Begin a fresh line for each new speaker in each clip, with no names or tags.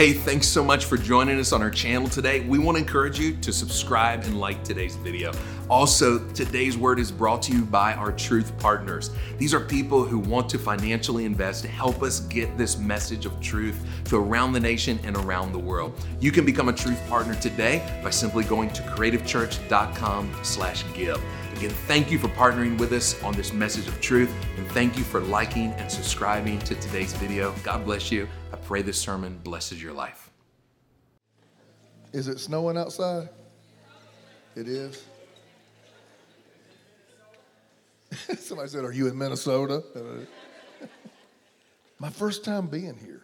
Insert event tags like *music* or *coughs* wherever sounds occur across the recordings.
Hey, thanks so much for joining us on our channel today. We want to encourage you to subscribe and like today's video. Also, today's word is brought to you by our truth partners. These are people who want to financially invest to help us get this message of truth to around the nation and around the world. You can become a truth partner today by simply going to creativechurch.com/give. Again, thank you for partnering with us on this message of truth, and thank you for liking and subscribing to today's video. God bless you. Pray this sermon blesses your life.
Is it snowing outside? It is. *laughs* Somebody said, Are you in Minnesota? *laughs* My first time being here.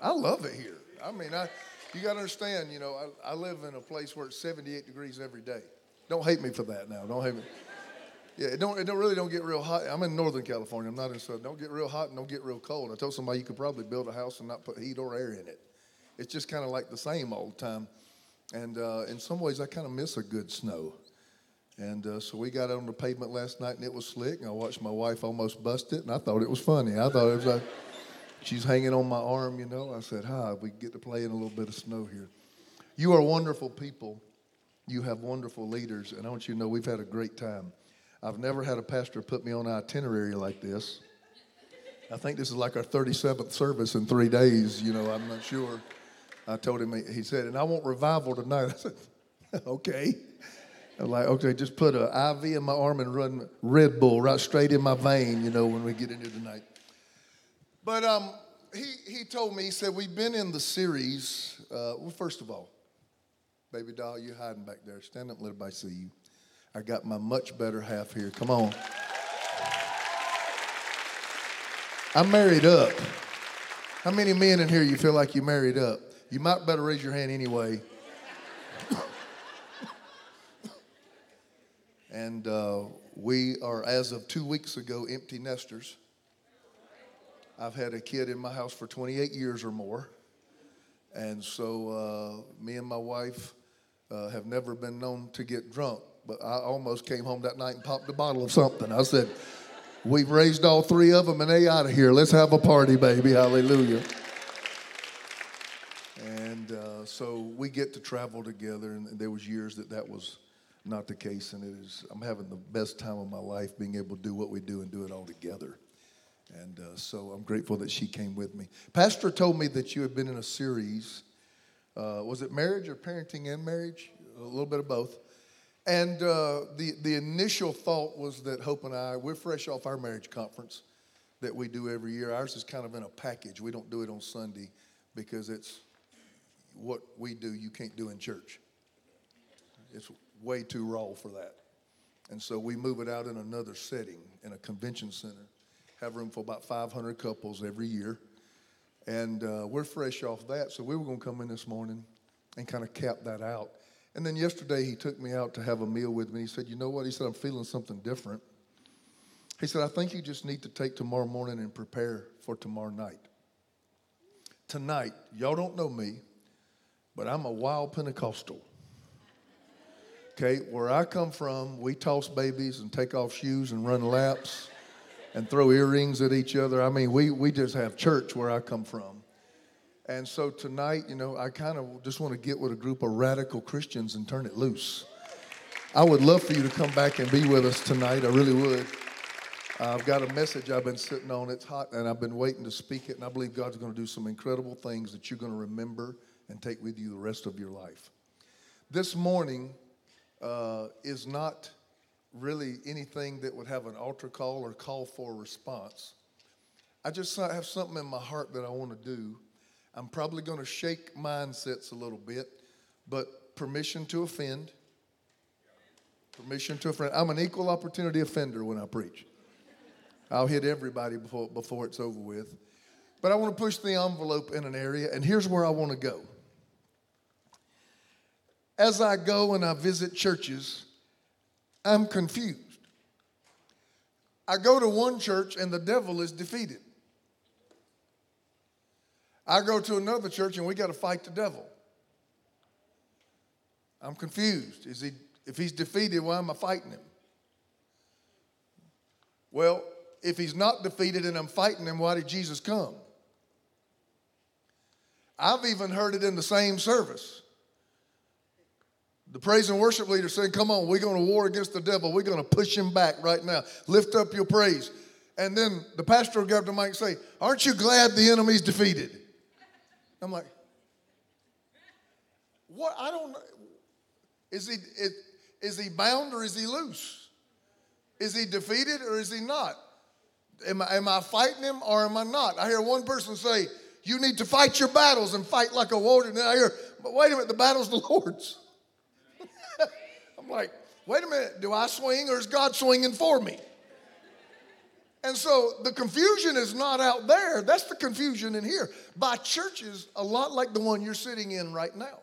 I love it here. I mean, I, you got to understand, you know, I, I live in a place where it's 78 degrees every day. Don't hate me for that now. Don't hate me. Yeah, it don't, it don't really don't get real hot. I'm in Northern California. I'm not in Southern. Don't get real hot and don't get real cold. I told somebody you could probably build a house and not put heat or air in it. It's just kind of like the same all the time. And uh, in some ways, I kind of miss a good snow. And uh, so we got on the pavement last night and it was slick. And I watched my wife almost bust it, and I thought it was funny. I thought it was like she's hanging on my arm, you know. I said, "Hi, we get to play in a little bit of snow here." You are wonderful people. You have wonderful leaders, and I want you to know we've had a great time. I've never had a pastor put me on an itinerary like this. I think this is like our 37th service in three days. You know, I'm not sure. I told him, he said, and I want revival tonight. *laughs* I said, okay. I'm like, okay, just put an IV in my arm and run Red Bull right straight in my vein, you know, when we get in here tonight. But um, he, he told me, he said, we've been in the series. Uh, well, first of all, baby doll, you hiding back there. Stand up and let everybody see you. I got my much better half here. Come on. I'm married up. How many men in here you feel like you married up? You might better raise your hand anyway. *laughs* and uh, we are, as of two weeks ago, empty nesters. I've had a kid in my house for 28 years or more. And so uh, me and my wife uh, have never been known to get drunk, but I almost came home that night and popped a bottle of something. I said, We've raised all three of them and they out of here. Let's have a party, baby. Hallelujah. And uh, so we get to travel together, and there was years that that was not the case, and it is. I'm having the best time of my life being able to do what we do and do it all together. And uh, so I'm grateful that she came with me. Pastor told me that you had been in a series. Uh, was it marriage or parenting and marriage? A little bit of both. And uh, the, the initial thought was that Hope and I, we're fresh off our marriage conference that we do every year. Ours is kind of in a package. We don't do it on Sunday because it's what we do you can't do in church. It's way too raw for that. And so we move it out in another setting, in a convention center. Have room for about 500 couples every year. And uh, we're fresh off that. So we were going to come in this morning and kind of cap that out. And then yesterday he took me out to have a meal with me. He said, You know what? He said, I'm feeling something different. He said, I think you just need to take tomorrow morning and prepare for tomorrow night. Tonight, y'all don't know me, but I'm a wild Pentecostal. Okay, where I come from, we toss babies and take off shoes and run laps and throw earrings at each other. I mean, we, we just have church where I come from. And so tonight, you know, I kind of just want to get with a group of radical Christians and turn it loose. I would love for you to come back and be with us tonight. I really would. I've got a message I've been sitting on. It's hot, and I've been waiting to speak it. And I believe God's going to do some incredible things that you're going to remember and take with you the rest of your life. This morning uh, is not really anything that would have an altar call or call for a response. I just have something in my heart that I want to do I'm probably going to shake mindsets a little bit, but permission to offend. Permission to offend. I'm an equal opportunity offender when I preach. I'll hit everybody before, before it's over with. But I want to push the envelope in an area, and here's where I want to go. As I go and I visit churches, I'm confused. I go to one church and the devil is defeated. I go to another church and we got to fight the devil. I'm confused. Is he, if he's defeated, why am I fighting him? Well, if he's not defeated and I'm fighting him, why did Jesus come? I've even heard it in the same service. The praise and worship leader saying, Come on, we're going to war against the devil. We're going to push him back right now. Lift up your praise. And then the pastor will grab the mic and say, Aren't you glad the enemy's defeated? I'm like, What? I don't know. Is he, is, is he bound or is he loose? Is he defeated or is he not? Am I, am I fighting him or am I not? I hear one person say, You need to fight your battles and fight like a warrior. And I hear, But wait a minute, the battle's the Lord's. *laughs* I'm like, Wait a minute, do I swing or is God swinging for me? And so the confusion is not out there. That's the confusion in here by churches a lot like the one you're sitting in right now.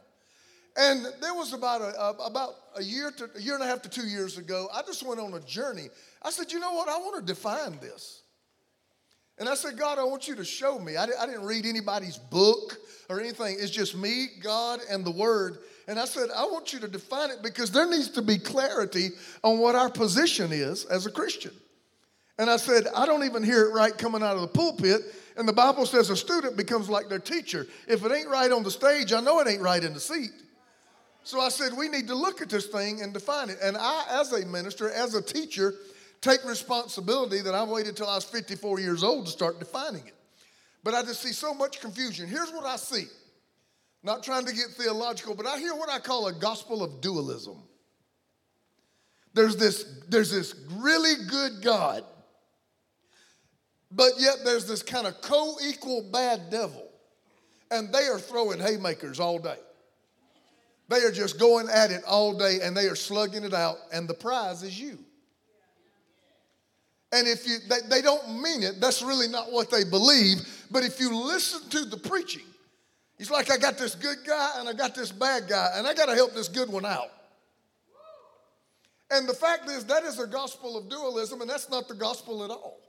And there was about a, a, about a year to a year and a half to two years ago. I just went on a journey. I said, you know what? I want to define this. And I said, God, I want you to show me. I, I didn't read anybody's book or anything. It's just me, God, and the Word. And I said, I want you to define it because there needs to be clarity on what our position is as a Christian. And I said, I don't even hear it right coming out of the pulpit. And the Bible says a student becomes like their teacher. If it ain't right on the stage, I know it ain't right in the seat. So I said, we need to look at this thing and define it. And I, as a minister, as a teacher, take responsibility that I waited till I was 54 years old to start defining it. But I just see so much confusion. Here's what I see. Not trying to get theological, but I hear what I call a gospel of dualism. There's this, there's this really good God but yet there's this kind of co equal bad devil. And they are throwing haymakers all day. They are just going at it all day and they are slugging it out, and the prize is you. And if you, they, they don't mean it, that's really not what they believe. But if you listen to the preaching, it's like I got this good guy and I got this bad guy, and I got to help this good one out. And the fact is, that is a gospel of dualism, and that's not the gospel at all.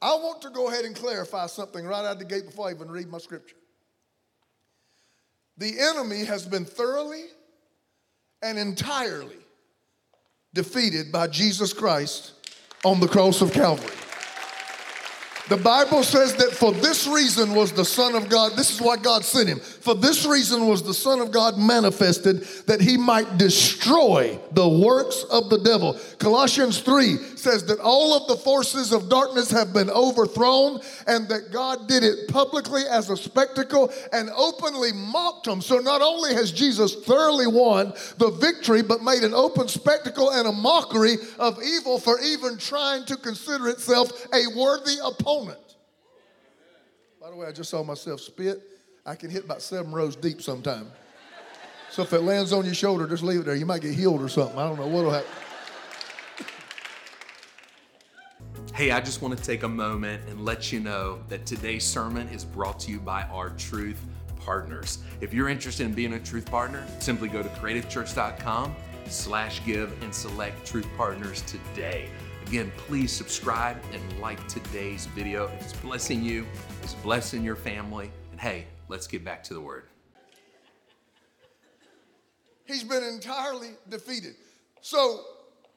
I want to go ahead and clarify something right out of the gate before I even read my scripture. The enemy has been thoroughly and entirely defeated by Jesus Christ on the cross of Calvary. The Bible says that for this reason was the Son of God, this is why God sent him. For this reason was the Son of God manifested that he might destroy the works of the devil. Colossians 3 says that all of the forces of darkness have been overthrown and that God did it publicly as a spectacle and openly mocked them. So not only has Jesus thoroughly won the victory, but made an open spectacle and a mockery of evil for even trying to consider itself a worthy opponent. By the way, I just saw myself spit. I can hit about seven rows deep sometime. So if it lands on your shoulder, just leave it there. You might get healed or something. I don't know what'll happen.
Hey, I just want to take a moment and let you know that today's sermon is brought to you by our Truth Partners. If you're interested in being a Truth Partner, simply go to creativechurch.com slash give and select Truth Partners today. Again, please subscribe and like today's video. If it's blessing you, it's blessing your family. And hey, let's get back to the word.
He's been entirely defeated. So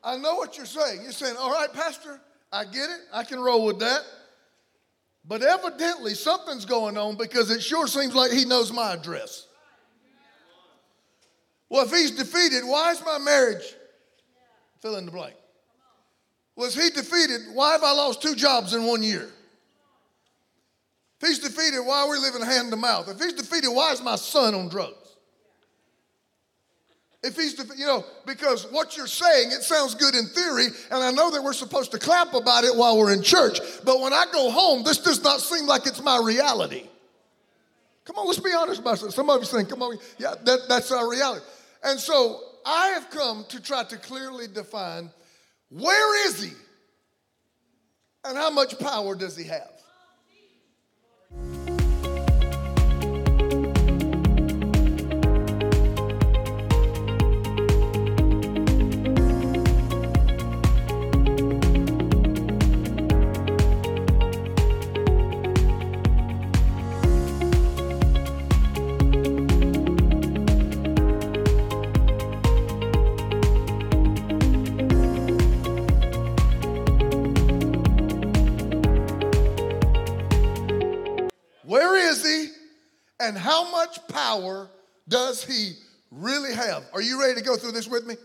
I know what you're saying. You're saying, all right, Pastor, I get it. I can roll with that. But evidently, something's going on because it sure seems like he knows my address. Well, if he's defeated, why is my marriage? Fill in the blank. Was he defeated? Why have I lost two jobs in one year? If he's defeated, why are we living hand to mouth? If he's defeated, why is my son on drugs? If he's, you know, because what you're saying, it sounds good in theory, and I know that we're supposed to clap about it while we're in church, but when I go home, this does not seem like it's my reality. Come on, let's be honest about it. Some of you think, come on, yeah, that, that's our reality. And so I have come to try to clearly define where is he and how much power does he have? And how much power does he really have? Are you ready to go through this with me?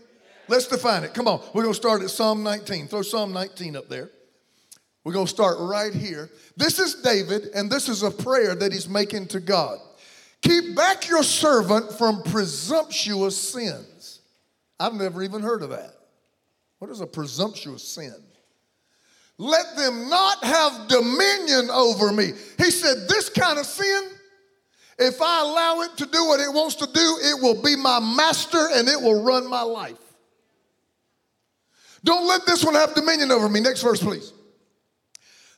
Let's define it. Come on. We're going to start at Psalm 19. Throw Psalm 19 up there. We're going to start right here. This is David, and this is a prayer that he's making to God. Keep back your servant from presumptuous sins. I've never even heard of that. What is a presumptuous sin? Let them not have dominion over me. He said, This kind of sin, if I allow it to do what it wants to do, it will be my master and it will run my life. Don't let this one have dominion over me. Next verse, please.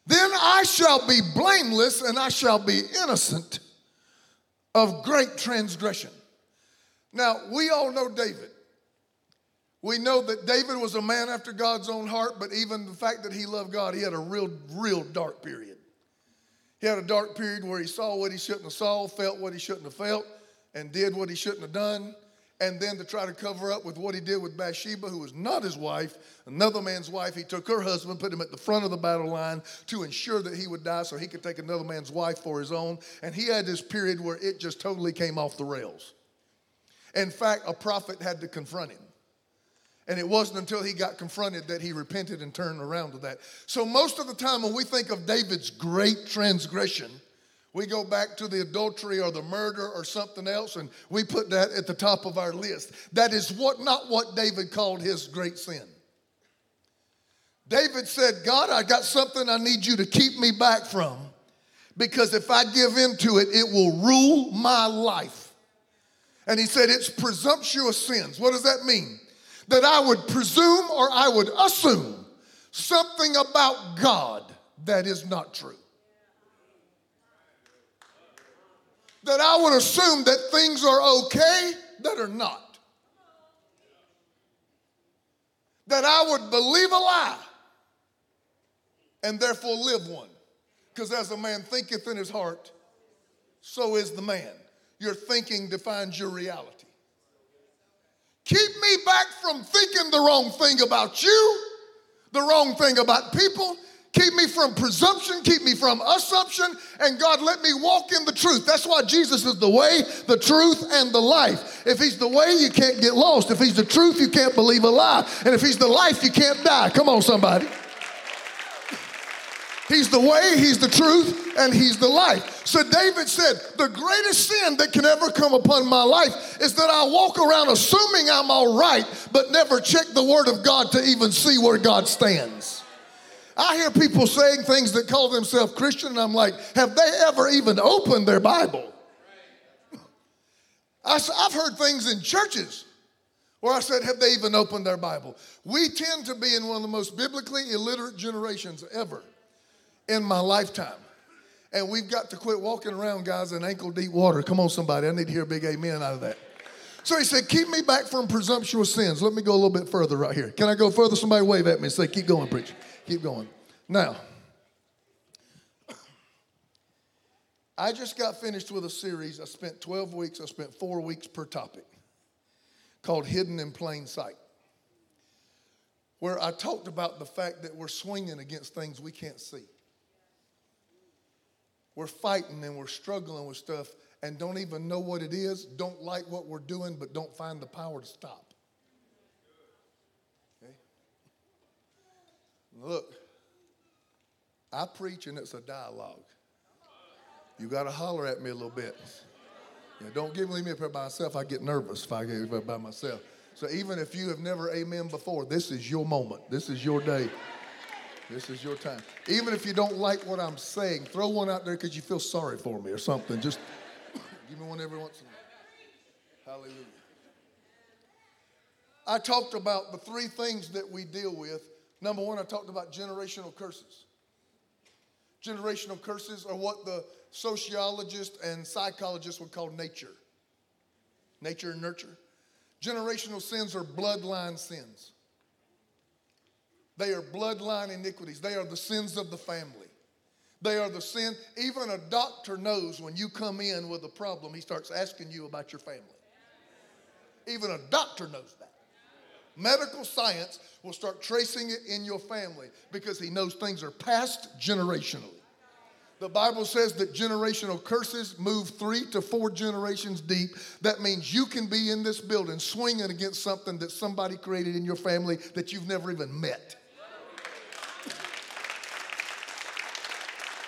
Then I shall be blameless and I shall be innocent of great transgression. Now, we all know David. We know that David was a man after God's own heart, but even the fact that he loved God, he had a real, real dark period. He had a dark period where he saw what he shouldn't have saw, felt what he shouldn't have felt, and did what he shouldn't have done. And then to try to cover up with what he did with Bathsheba, who was not his wife, another man's wife, he took her husband, put him at the front of the battle line to ensure that he would die so he could take another man's wife for his own. And he had this period where it just totally came off the rails. In fact, a prophet had to confront him. And it wasn't until he got confronted that he repented and turned around to that. So, most of the time, when we think of David's great transgression, we go back to the adultery or the murder or something else, and we put that at the top of our list. That is what not what David called his great sin. David said, God, I got something I need you to keep me back from because if I give in to it, it will rule my life. And he said, It's presumptuous sins. What does that mean? That I would presume or I would assume something about God that is not true. That I would assume that things are okay that are not. That I would believe a lie and therefore live one. Because as a man thinketh in his heart, so is the man. Your thinking defines your reality. Keep me back from thinking the wrong thing about you, the wrong thing about people. Keep me from presumption, keep me from assumption, and God, let me walk in the truth. That's why Jesus is the way, the truth, and the life. If He's the way, you can't get lost. If He's the truth, you can't believe a lie. And if He's the life, you can't die. Come on, somebody. He's the way, He's the truth, and He's the life. So David said, The greatest sin that can ever come upon my life is that I walk around assuming I'm all right, but never check the Word of God to even see where God stands. I hear people saying things that call themselves Christian, and I'm like, Have they ever even opened their Bible? I've heard things in churches where I said, Have they even opened their Bible? We tend to be in one of the most biblically illiterate generations ever in my lifetime. And we've got to quit walking around, guys, in ankle deep water. Come on, somebody. I need to hear a big amen out of that. So he said, Keep me back from presumptuous sins. Let me go a little bit further right here. Can I go further? Somebody wave at me and say, Keep going, preacher. Keep going. Now, I just got finished with a series. I spent 12 weeks, I spent four weeks per topic called Hidden in Plain Sight, where I talked about the fact that we're swinging against things we can't see we're fighting and we're struggling with stuff and don't even know what it is, don't like what we're doing, but don't find the power to stop. Okay? Look, I preach and it's a dialogue. You got to holler at me a little bit. Don't give me here by myself. I get nervous if I get by myself. So even if you have never amen before, this is your moment. This is your day. This is your time. Even if you don't like what I'm saying, throw one out there because you feel sorry for me or something. Just *coughs* give me one every once in a while. Hallelujah. I talked about the three things that we deal with. Number one, I talked about generational curses. Generational curses are what the sociologists and psychologists would call nature. Nature and nurture. Generational sins are bloodline sins. They are bloodline iniquities. They are the sins of the family. They are the sin. Even a doctor knows when you come in with a problem, he starts asking you about your family. Even a doctor knows that. Medical science will start tracing it in your family because he knows things are passed generationally. The Bible says that generational curses move three to four generations deep. That means you can be in this building swinging against something that somebody created in your family that you've never even met.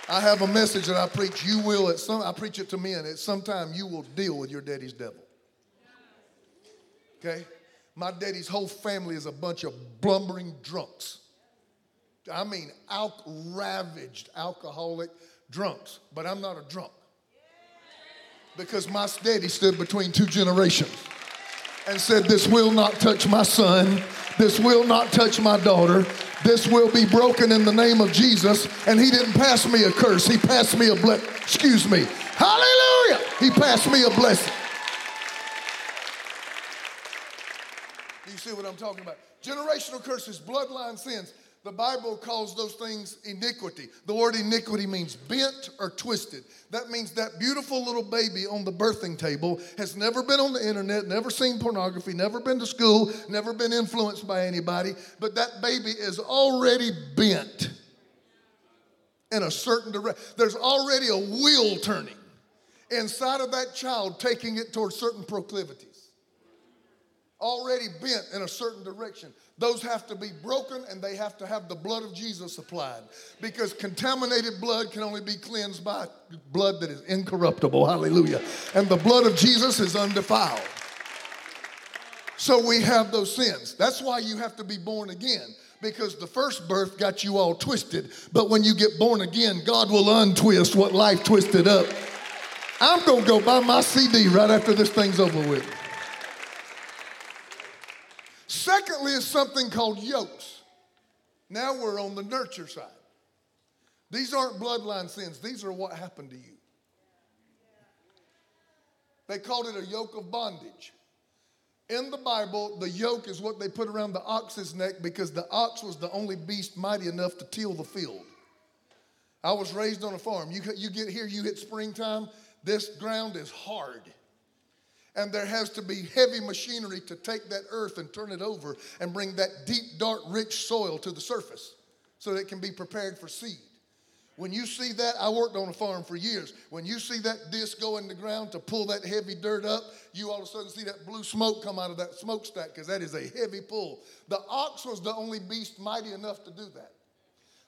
I have a message that I preach. You will at some I preach it to men. At some time you will deal with your daddy's devil. Okay? My daddy's whole family is a bunch of blumbering drunks. I mean, al- ravaged alcoholic drunks, but I'm not a drunk. Because my daddy stood between two generations and said, This will not touch my son, this will not touch my daughter, this will be broken in the name of Jesus. And he didn't pass me a curse, he passed me a blessing. Excuse me. Hallelujah! He passed me a blessing. Do you see what I'm talking about? Generational curses, bloodline sins. The Bible calls those things iniquity. The word iniquity means bent or twisted. That means that beautiful little baby on the birthing table has never been on the internet, never seen pornography, never been to school, never been influenced by anybody, but that baby is already bent in a certain direction. There's already a wheel turning inside of that child, taking it towards certain proclivities already bent in a certain direction. Those have to be broken and they have to have the blood of Jesus applied because contaminated blood can only be cleansed by blood that is incorruptible. Hallelujah. And the blood of Jesus is undefiled. So we have those sins. That's why you have to be born again because the first birth got you all twisted. But when you get born again, God will untwist what life twisted up. I'm going to go buy my CD right after this thing's over with. Secondly, is something called yokes. Now we're on the nurture side. These aren't bloodline sins, these are what happened to you. They called it a yoke of bondage. In the Bible, the yoke is what they put around the ox's neck because the ox was the only beast mighty enough to till the field. I was raised on a farm. You, you get here, you hit springtime, this ground is hard. And there has to be heavy machinery to take that earth and turn it over and bring that deep, dark, rich soil to the surface so that it can be prepared for seed. When you see that, I worked on a farm for years. When you see that disc go in the ground to pull that heavy dirt up, you all of a sudden see that blue smoke come out of that smokestack because that is a heavy pull. The ox was the only beast mighty enough to do that.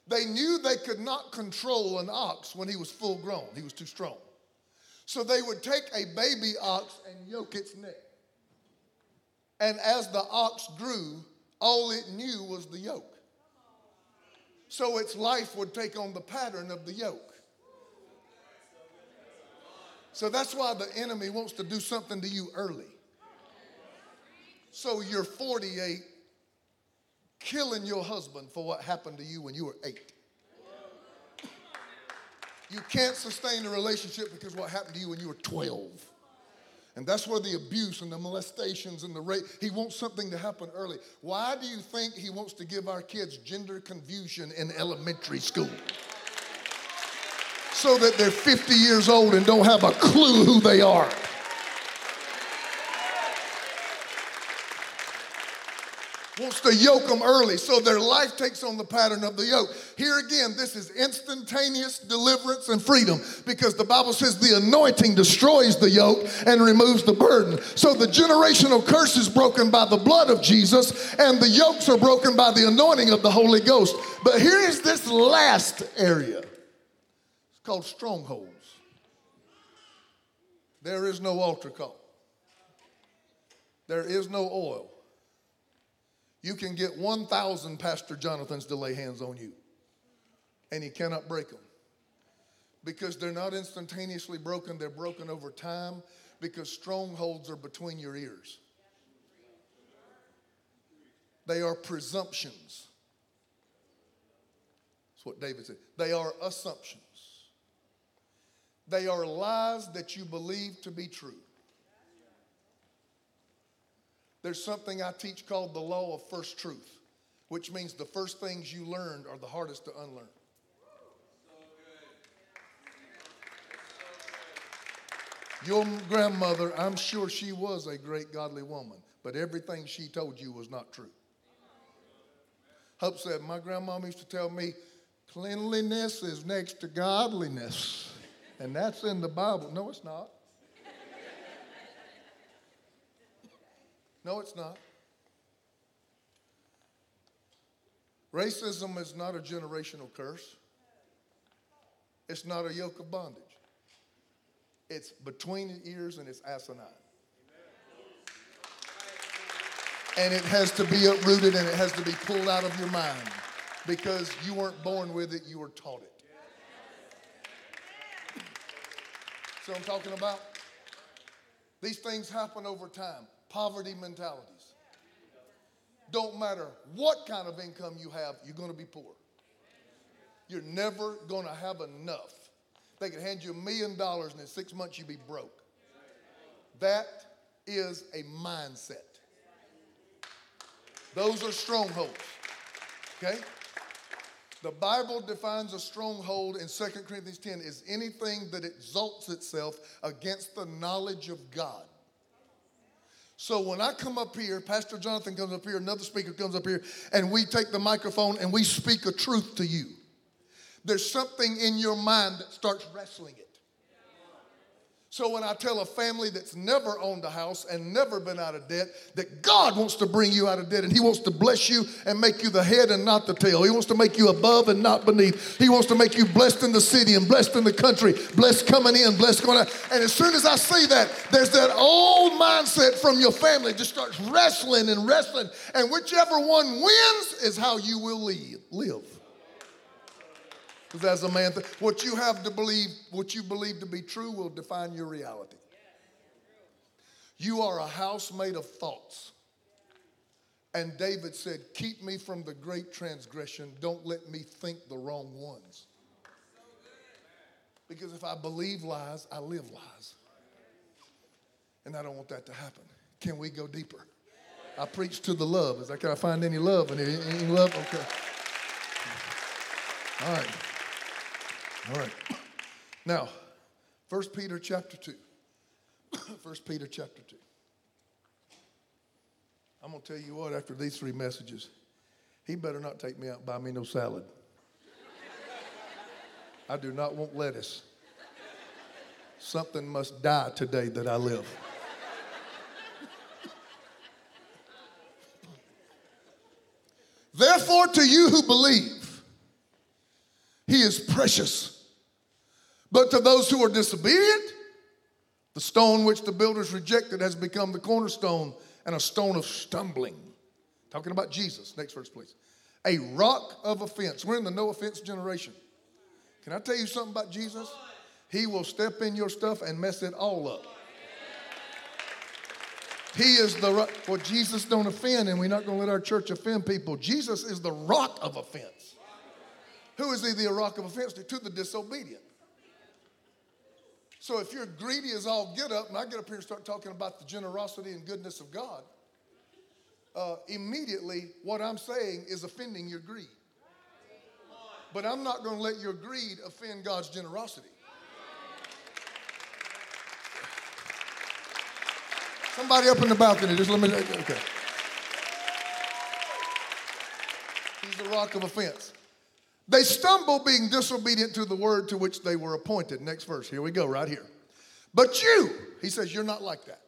They knew they could not control an ox when he was full grown, he was too strong. So they would take a baby ox and yoke its neck. And as the ox grew, all it knew was the yoke. So its life would take on the pattern of the yoke. So that's why the enemy wants to do something to you early. So you're 48, killing your husband for what happened to you when you were eight. You can't sustain a relationship because what happened to you when you were 12. And that's where the abuse and the molestations and the rape, he wants something to happen early. Why do you think he wants to give our kids gender confusion in elementary school? So that they're 50 years old and don't have a clue who they are. Wants to yoke them early so their life takes on the pattern of the yoke. Here again, this is instantaneous deliverance and freedom because the Bible says the anointing destroys the yoke and removes the burden. So the generational curse is broken by the blood of Jesus and the yokes are broken by the anointing of the Holy Ghost. But here is this last area it's called strongholds. There is no altar call, there is no oil you can get 1,000 Pastor Jonathans to lay hands on you, and he cannot break them because they're not instantaneously broken, they're broken over time because strongholds are between your ears. They are presumptions. That's what David said. They are assumptions. They are lies that you believe to be true. There's something I teach called the law of first truth, which means the first things you learned are the hardest to unlearn. Your grandmother, I'm sure she was a great godly woman, but everything she told you was not true. Hope said, My grandmama used to tell me, Cleanliness is next to godliness. And that's in the Bible. No, it's not. No, it's not. Racism is not a generational curse. It's not a yoke of bondage. It's between the ears and it's asinine. And it has to be uprooted and it has to be pulled out of your mind because you weren't born with it, you were taught it. What I'm talking about? These things happen over time. Poverty mentalities. Don't matter what kind of income you have, you're going to be poor. You're never going to have enough. They could hand you a million dollars and in six months you'd be broke. That is a mindset. Those are strongholds. Okay? The Bible defines a stronghold in 2 Corinthians 10 as anything that exalts itself against the knowledge of God. So when I come up here, Pastor Jonathan comes up here, another speaker comes up here, and we take the microphone and we speak a truth to you. There's something in your mind that starts wrestling it. So when I tell a family that's never owned a house and never been out of debt that God wants to bring you out of debt and He wants to bless you and make you the head and not the tail. He wants to make you above and not beneath. He wants to make you blessed in the city and blessed in the country, blessed coming in, blessed going out. And as soon as I say that, there's that old mindset from your family just starts wrestling and wrestling. And whichever one wins is how you will live. Because as a man, what you have to believe, what you believe to be true will define your reality. You are a house made of thoughts. And David said, Keep me from the great transgression. Don't let me think the wrong ones. Because if I believe lies, I live lies. And I don't want that to happen. Can we go deeper? I preach to the love. Is that can I find any love in here? Any love? Okay. All right. All right. Now, 1 Peter chapter 2. *coughs* 1 Peter chapter 2. I'm going to tell you what, after these three messages, he better not take me out and buy me no salad. *laughs* I do not want lettuce. Something must die today that I live. *coughs* Therefore, to you who believe, he is precious but to those who are disobedient, the stone which the builders rejected has become the cornerstone and a stone of stumbling. Talking about Jesus. Next verse, please. A rock of offense. We're in the no offense generation. Can I tell you something about Jesus? He will step in your stuff and mess it all up. He is the rock. Well, Jesus don't offend, and we're not going to let our church offend people. Jesus is the rock of offense. Who is he the rock of offense to? To the disobedient. So if you're greedy as all get up, and I get up here and start talking about the generosity and goodness of God, uh, immediately what I'm saying is offending your greed. But I'm not going to let your greed offend God's generosity. Somebody up in the balcony, just let me. Okay. He's the rock of offense. They stumble being disobedient to the word to which they were appointed. Next verse. Here we go, right here. But you, he says, you're not like that.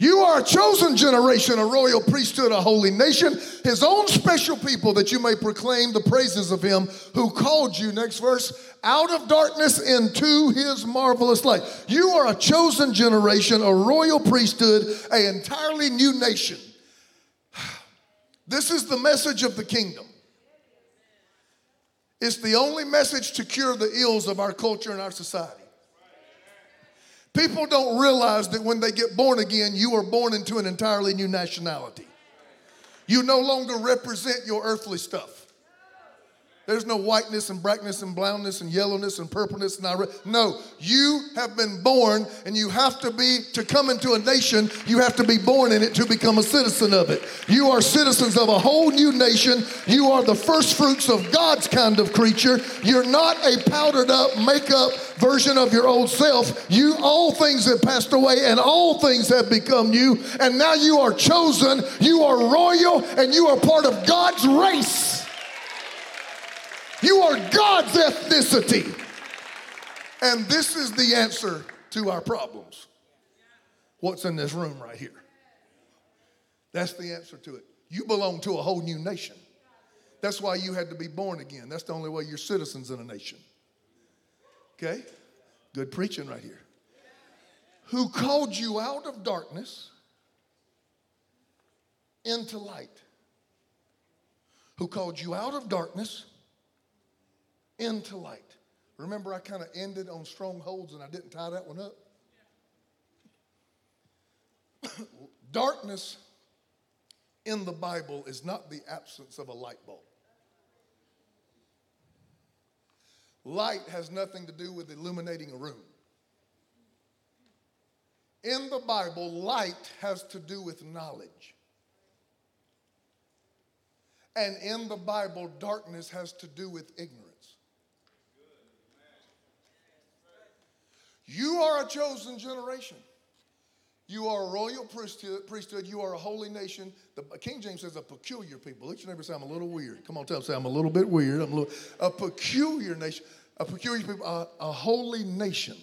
You are a chosen generation, a royal priesthood, a holy nation, his own special people, that you may proclaim the praises of him who called you, next verse, out of darkness into his marvelous light. You are a chosen generation, a royal priesthood, an entirely new nation. *sighs* This is the message of the kingdom. It's the only message to cure the ills of our culture and our society. People don't realize that when they get born again, you are born into an entirely new nationality. You no longer represent your earthly stuff. There's no whiteness and blackness and brownness and yellowness and purpleness and. No, you have been born and you have to be, to come into a nation, you have to be born in it to become a citizen of it. You are citizens of a whole new nation. You are the first fruits of God's kind of creature. You're not a powdered up, makeup version of your old self. You, all things have passed away and all things have become new. And now you are chosen, you are royal, and you are part of God's race. You are God's ethnicity. And this is the answer to our problems. What's in this room right here? That's the answer to it. You belong to a whole new nation. That's why you had to be born again. That's the only way you're citizens in a nation. Okay? Good preaching right here. Who called you out of darkness into light. Who called you out of darkness into light. Remember, I kind of ended on strongholds and I didn't tie that one up? *coughs* Darkness in the Bible is not the absence of a light bulb. Light has nothing to do with illuminating a room. In the Bible, light has to do with knowledge. And in the Bible, darkness has to do with ignorance. You are a chosen generation. You are a royal priesthood. You are a holy nation. The King James says a peculiar people. Look at your neighbor say, I'm a little weird. Come on, tell him, say, I'm a little bit weird. I'm a, little, a peculiar nation, a peculiar people, a, a holy nation,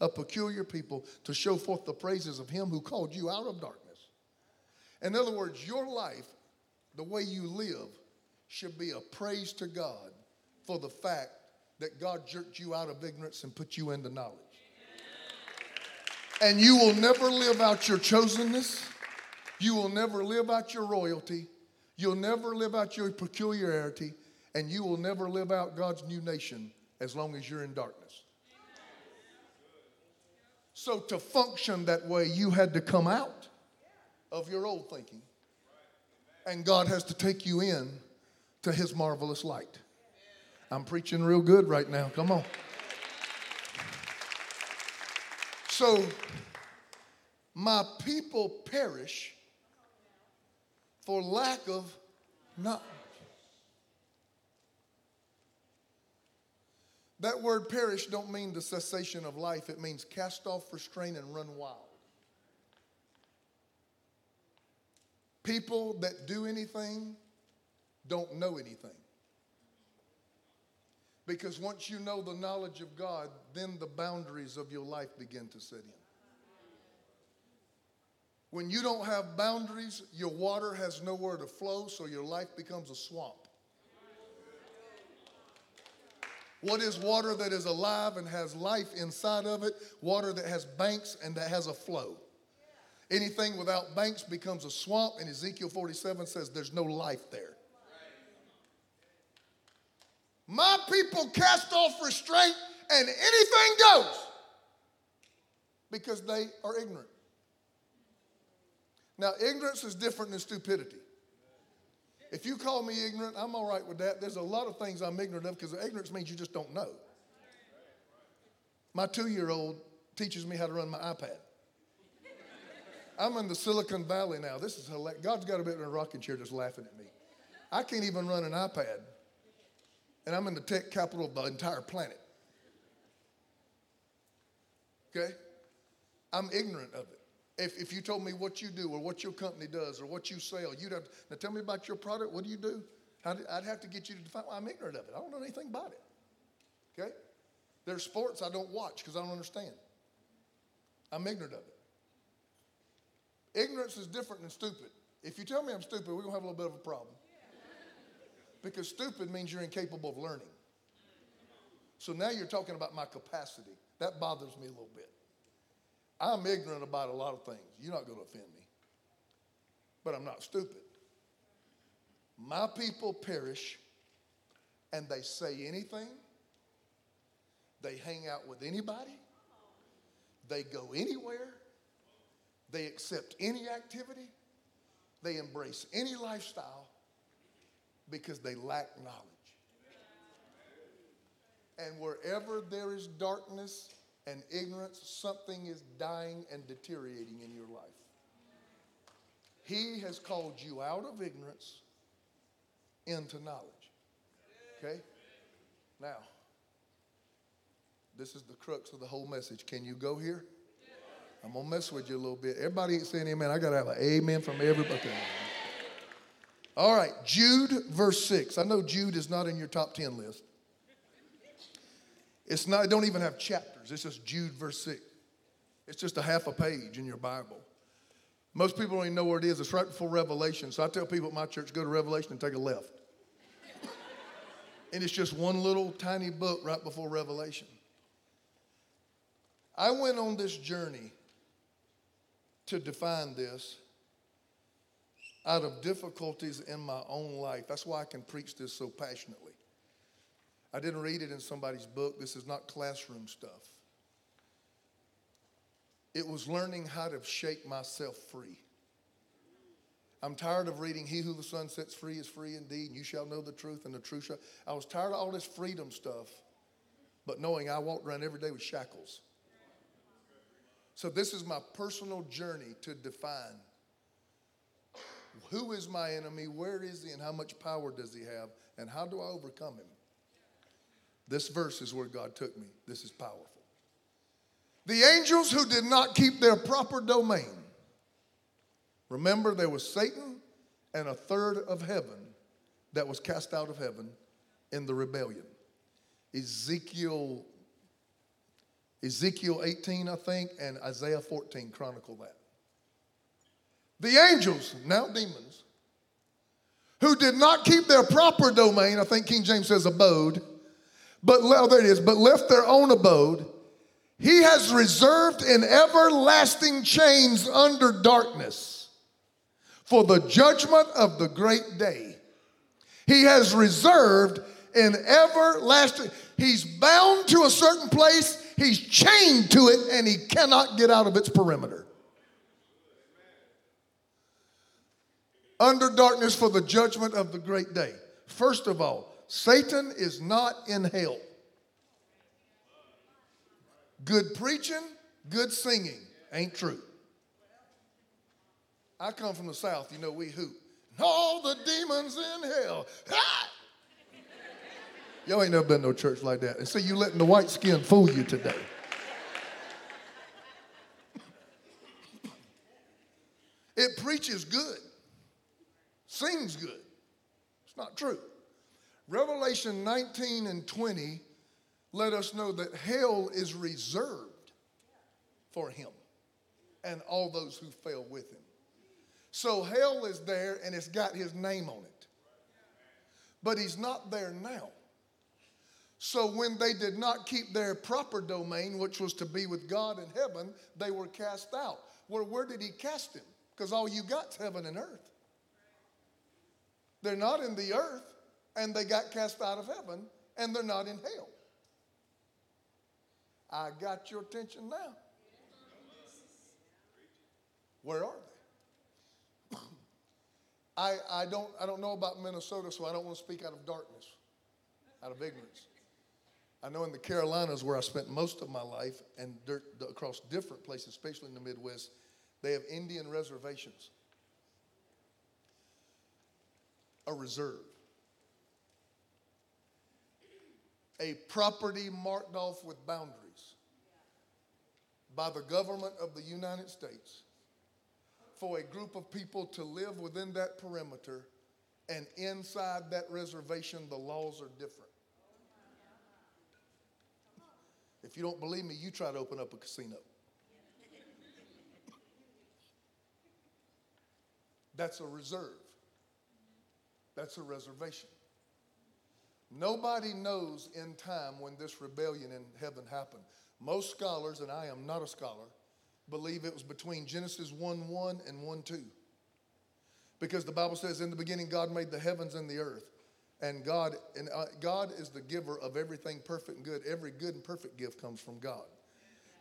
a peculiar people to show forth the praises of him who called you out of darkness. In other words, your life, the way you live, should be a praise to God for the fact that God jerked you out of ignorance and put you into knowledge and you will never live out your chosenness. You will never live out your royalty. You'll never live out your peculiarity. And you will never live out God's new nation as long as you're in darkness. So, to function that way, you had to come out of your old thinking. And God has to take you in to his marvelous light. I'm preaching real good right now. Come on. So, my people perish for lack of knowledge. That word perish don't mean the cessation of life. It means cast off restraint and run wild. People that do anything don't know anything. Because once you know the knowledge of God, then the boundaries of your life begin to set in. When you don't have boundaries, your water has nowhere to flow, so your life becomes a swamp. What is water that is alive and has life inside of it? Water that has banks and that has a flow. Anything without banks becomes a swamp, and Ezekiel 47 says there's no life there. My people cast off restraint and anything goes because they are ignorant. Now, ignorance is different than stupidity. If you call me ignorant, I'm all right with that. There's a lot of things I'm ignorant of because ignorance means you just don't know. My two year old teaches me how to run my iPad. I'm in the Silicon Valley now. This is hilarious. God's got a bit in a rocking chair just laughing at me. I can't even run an iPad and I'm in the tech capital of the entire planet. Okay? I'm ignorant of it. If, if you told me what you do or what your company does or what you sell, you'd have to, now tell me about your product. What do you do? I'd, I'd have to get you to define. Well, I'm ignorant of it. I don't know anything about it. Okay? There's sports I don't watch because I don't understand. I'm ignorant of it. Ignorance is different than stupid. If you tell me I'm stupid, we're going to have a little bit of a problem. Because stupid means you're incapable of learning. So now you're talking about my capacity. That bothers me a little bit. I'm ignorant about a lot of things. You're not going to offend me. But I'm not stupid. My people perish and they say anything, they hang out with anybody, they go anywhere, they accept any activity, they embrace any lifestyle because they lack knowledge. And wherever there is darkness and ignorance, something is dying and deteriorating in your life. He has called you out of ignorance into knowledge. Okay? Now, this is the crux of the whole message. Can you go here? I'm to mess with you a little bit. Everybody ain't saying amen. I got to have an amen from everybody. All right, Jude, verse 6. I know Jude is not in your top 10 list. It's not, it don't even have chapters. It's just Jude, verse 6. It's just a half a page in your Bible. Most people don't even know where it is. It's right before Revelation. So I tell people at my church, go to Revelation and take a left. and it's just one little tiny book right before Revelation. I went on this journey to define this out of difficulties in my own life. That's why I can preach this so passionately. I didn't read it in somebody's book. This is not classroom stuff. It was learning how to shake myself free. I'm tired of reading, He who the Son sets free is free indeed, and you shall know the truth, and the truth shall. I was tired of all this freedom stuff, but knowing I walked around every day with shackles. So, this is my personal journey to define who is my enemy, where is he, and how much power does he have, and how do I overcome him? This verse is where God took me. This is powerful. The angels who did not keep their proper domain. Remember, there was Satan and a third of heaven that was cast out of heaven in the rebellion. Ezekiel, Ezekiel 18, I think, and Isaiah 14 chronicle that. The angels, now demons, who did not keep their proper domain, I think King James says abode, but there it is, but left their own abode, he has reserved in everlasting chains under darkness for the judgment of the great day. He has reserved in everlasting, he's bound to a certain place, he's chained to it, and he cannot get out of its perimeter. Under darkness for the judgment of the great day. First of all, Satan is not in hell. Good preaching, good singing ain't true. I come from the South, you know, we hoot. All the demons in hell. Ah! Y'all ain't never been to a church like that. And so you letting the white skin fool you today. it preaches good sings good. It's not true. Revelation 19 and 20 let us know that hell is reserved for him and all those who fell with him. So hell is there and it's got his name on it. But he's not there now. So when they did not keep their proper domain, which was to be with God in heaven, they were cast out. Well, where did he cast him? Because all you got's heaven and earth. They're not in the earth, and they got cast out of heaven, and they're not in hell. I got your attention now. Where are they? *coughs* I, I, don't, I don't know about Minnesota, so I don't want to speak out of darkness, out of ignorance. I know in the Carolinas, where I spent most of my life, and across different places, especially in the Midwest, they have Indian reservations. A reserve, a property marked off with boundaries by the government of the United States for a group of people to live within that perimeter, and inside that reservation, the laws are different. If you don't believe me, you try to open up a casino. That's a reserve. That's a reservation. Nobody knows in time when this rebellion in heaven happened. Most scholars, and I am not a scholar, believe it was between Genesis 1 1 and 1 2. Because the Bible says, In the beginning, God made the heavens and the earth. And God, and uh, God is the giver of everything perfect and good. Every good and perfect gift comes from God.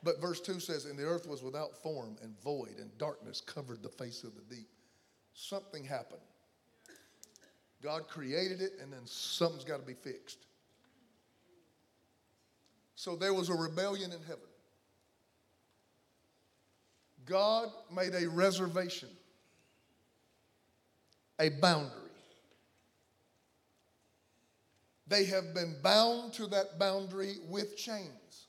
But verse 2 says, And the earth was without form and void, and darkness covered the face of the deep. Something happened. God created it, and then something's got to be fixed. So there was a rebellion in heaven. God made a reservation, a boundary. They have been bound to that boundary with chains.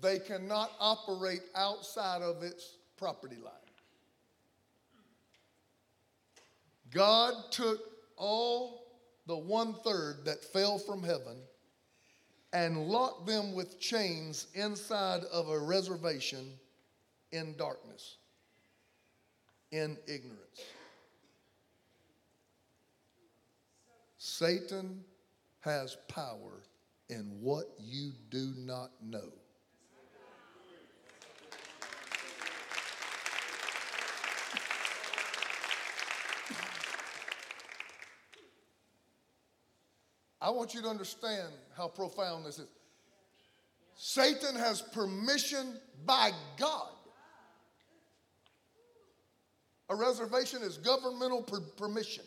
They cannot operate outside of its property line. God took all the one third that fell from heaven and locked them with chains inside of a reservation in darkness, in ignorance. Satan has power in what you do not know. I want you to understand how profound this is. Satan has permission by God. A reservation is governmental per- permission.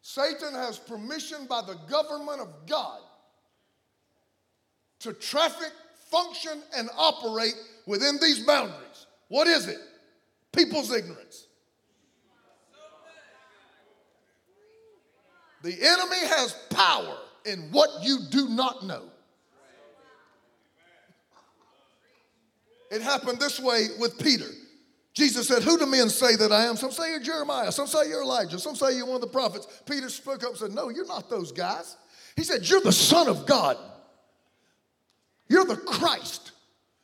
Satan has permission by the government of God to traffic, function, and operate within these boundaries. What is it? People's ignorance. The enemy has power in what you do not know. It happened this way with Peter. Jesus said, Who do men say that I am? Some say you're Jeremiah, some say you're Elijah, some say you're one of the prophets. Peter spoke up and said, No, you're not those guys. He said, You're the Son of God. You're the Christ.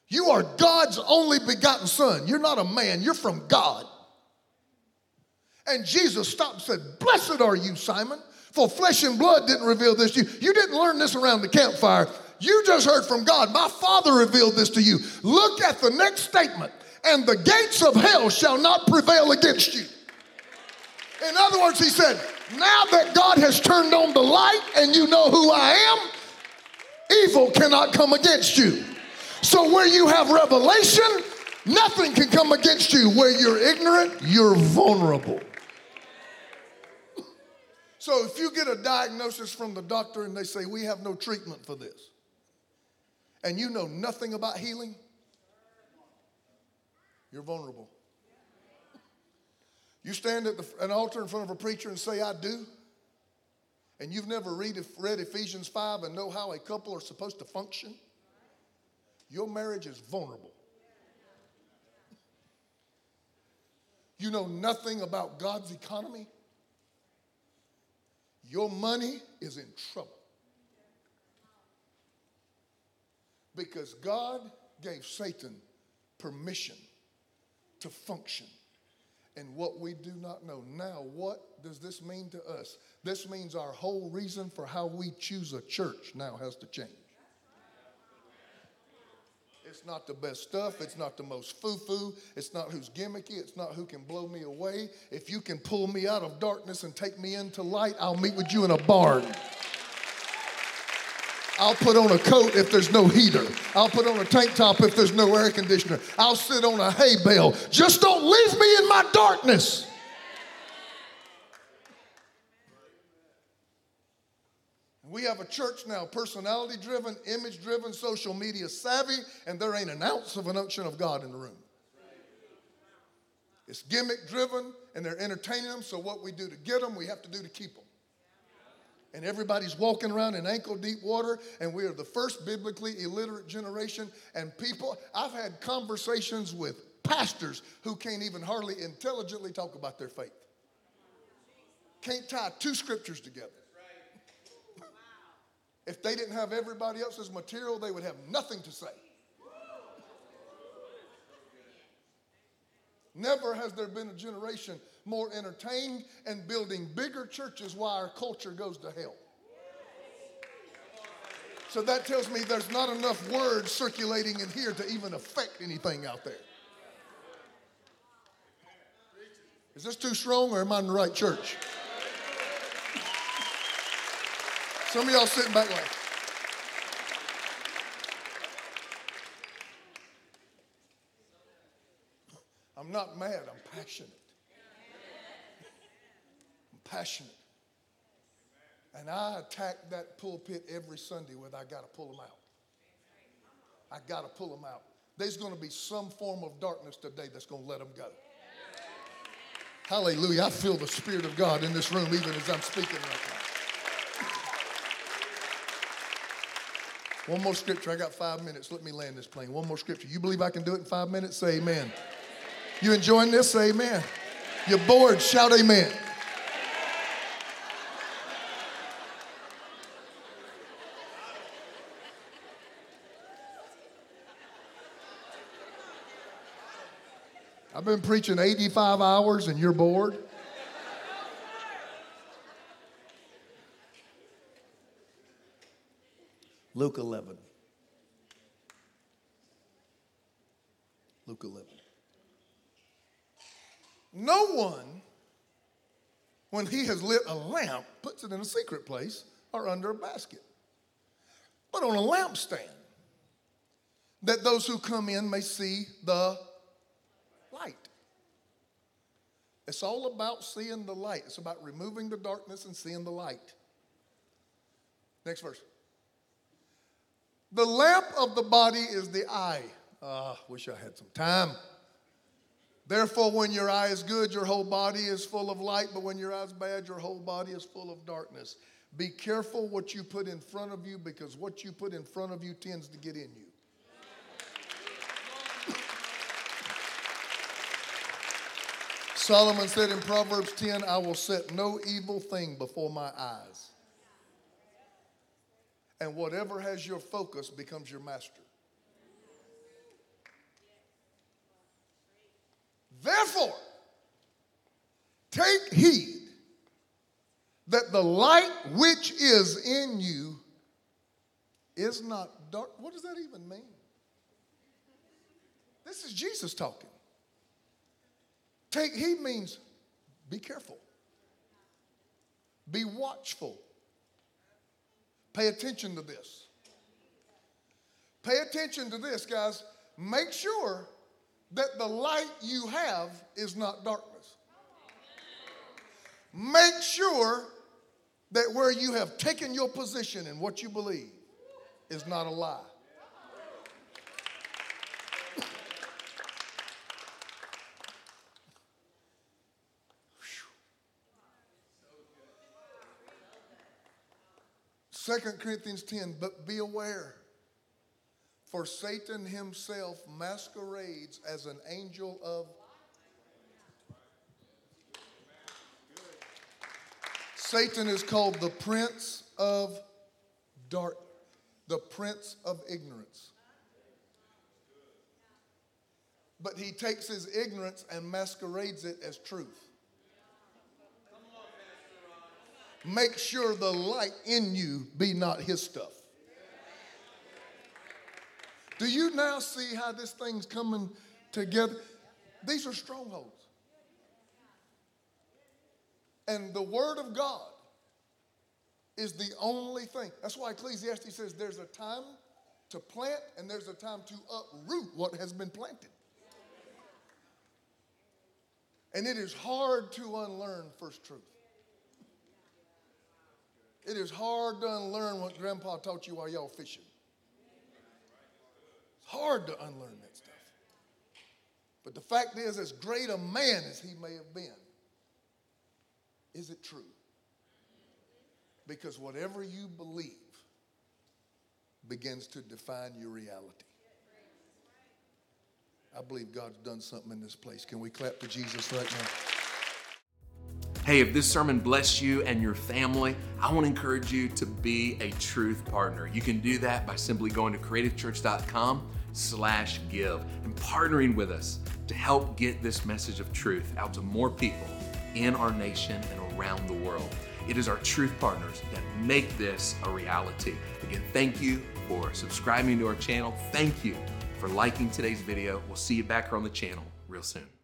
You are God's only begotten Son. You're not a man, you're from God. And Jesus stopped and said, Blessed are you, Simon, for flesh and blood didn't reveal this to you. You didn't learn this around the campfire. You just heard from God. My Father revealed this to you. Look at the next statement. And the gates of hell shall not prevail against you. In other words, he said, now that God has turned on the light and you know who I am, evil cannot come against you. So where you have revelation, nothing can come against you. Where you're ignorant, you're vulnerable. So if you get a diagnosis from the doctor and they say, We have no treatment for this, and you know nothing about healing, you're vulnerable. You stand at the, an altar in front of a preacher and say, I do, and you've never read, read Ephesians 5 and know how a couple are supposed to function, your marriage is vulnerable. You know nothing about God's economy your money is in trouble. Because God gave Satan permission to function in what we do not know. Now, what does this mean to us? This means our whole reason for how we choose a church now has to change. It's not the best stuff. It's not the most foo foo. It's not who's gimmicky. It's not who can blow me away. If you can pull me out of darkness and take me into light, I'll meet with you in a barn. I'll put on a coat if there's no heater. I'll put on a tank top if there's no air conditioner. I'll sit on a hay bale. Just don't leave me in my darkness. We have a church now, personality driven, image driven, social media savvy, and there ain't an ounce of an unction of God in the room. It's gimmick driven, and they're entertaining them, so what we do to get them, we have to do to keep them. And everybody's walking around in ankle deep water, and we are the first biblically illiterate generation. And people, I've had conversations with pastors who can't even hardly intelligently talk about their faith. Can't tie two scriptures together. If they didn't have everybody else's material, they would have nothing to say. Never has there been a generation more entertained and building bigger churches while our culture goes to hell. So that tells me there's not enough words circulating in here to even affect anything out there. Is this too strong or am I in the right church? Some of y'all sitting back like, I'm not mad, I'm passionate. I'm passionate. And I attack that pulpit every Sunday with I got to pull them out. I got to pull them out. There's going to be some form of darkness today that's going to let them go. Hallelujah. I feel the Spirit of God in this room even as I'm speaking right now. One more scripture. I got five minutes. Let me land this plane. One more scripture. You believe I can do it in five minutes? Say amen. You enjoying this? Say amen. You're bored, shout amen. I've been preaching 85 hours and you're bored. Luke 11. Luke 11. No one, when he has lit a lamp, puts it in a secret place or under a basket, but on a lampstand, that those who come in may see the light. It's all about seeing the light. It's about removing the darkness and seeing the light. Next verse. The lamp of the body is the eye. Ah, uh, wish I had some time. Therefore, when your eye is good, your whole body is full of light, but when your eye is bad, your whole body is full of darkness. Be careful what you put in front of you because what you put in front of you tends to get in you. Solomon said in Proverbs 10, I will set no evil thing before my eyes. And whatever has your focus becomes your master. Therefore, take heed that the light which is in you is not dark. What does that even mean? This is Jesus talking. Take heed means be careful, be watchful, pay attention to this. Pay attention to this, guys. Make sure that the light you have is not darkness. Make sure that where you have taken your position and what you believe is not a lie. Second Corinthians 10, but be aware for Satan himself masquerades as an angel of. Satan is called the prince of dark, the prince of ignorance. But he takes his ignorance and masquerades it as truth. Make sure the light in you be not his stuff. Do you now see how this thing's coming together? These are strongholds. And the Word of God is the only thing. That's why Ecclesiastes says there's a time to plant and there's a time to uproot what has been planted. And it is hard to unlearn first truth. It is hard to unlearn what grandpa taught you while y'all fishing It's hard to unlearn that stuff. But the fact is, as great a man as he may have been, is it true? Because whatever you believe begins to define your reality. I believe God's done something in this place. Can we clap for Jesus right now?
Hey, if this sermon blessed you and your family, I want to encourage you to be a truth partner. You can do that by simply going to creativechurch.com slash give and partnering with us to help get this message of truth out to more people in our nation and around the world. It is our truth partners that make this a reality. Again, thank you for subscribing to our channel. Thank you for liking today's video. We'll see you back here on the channel real soon.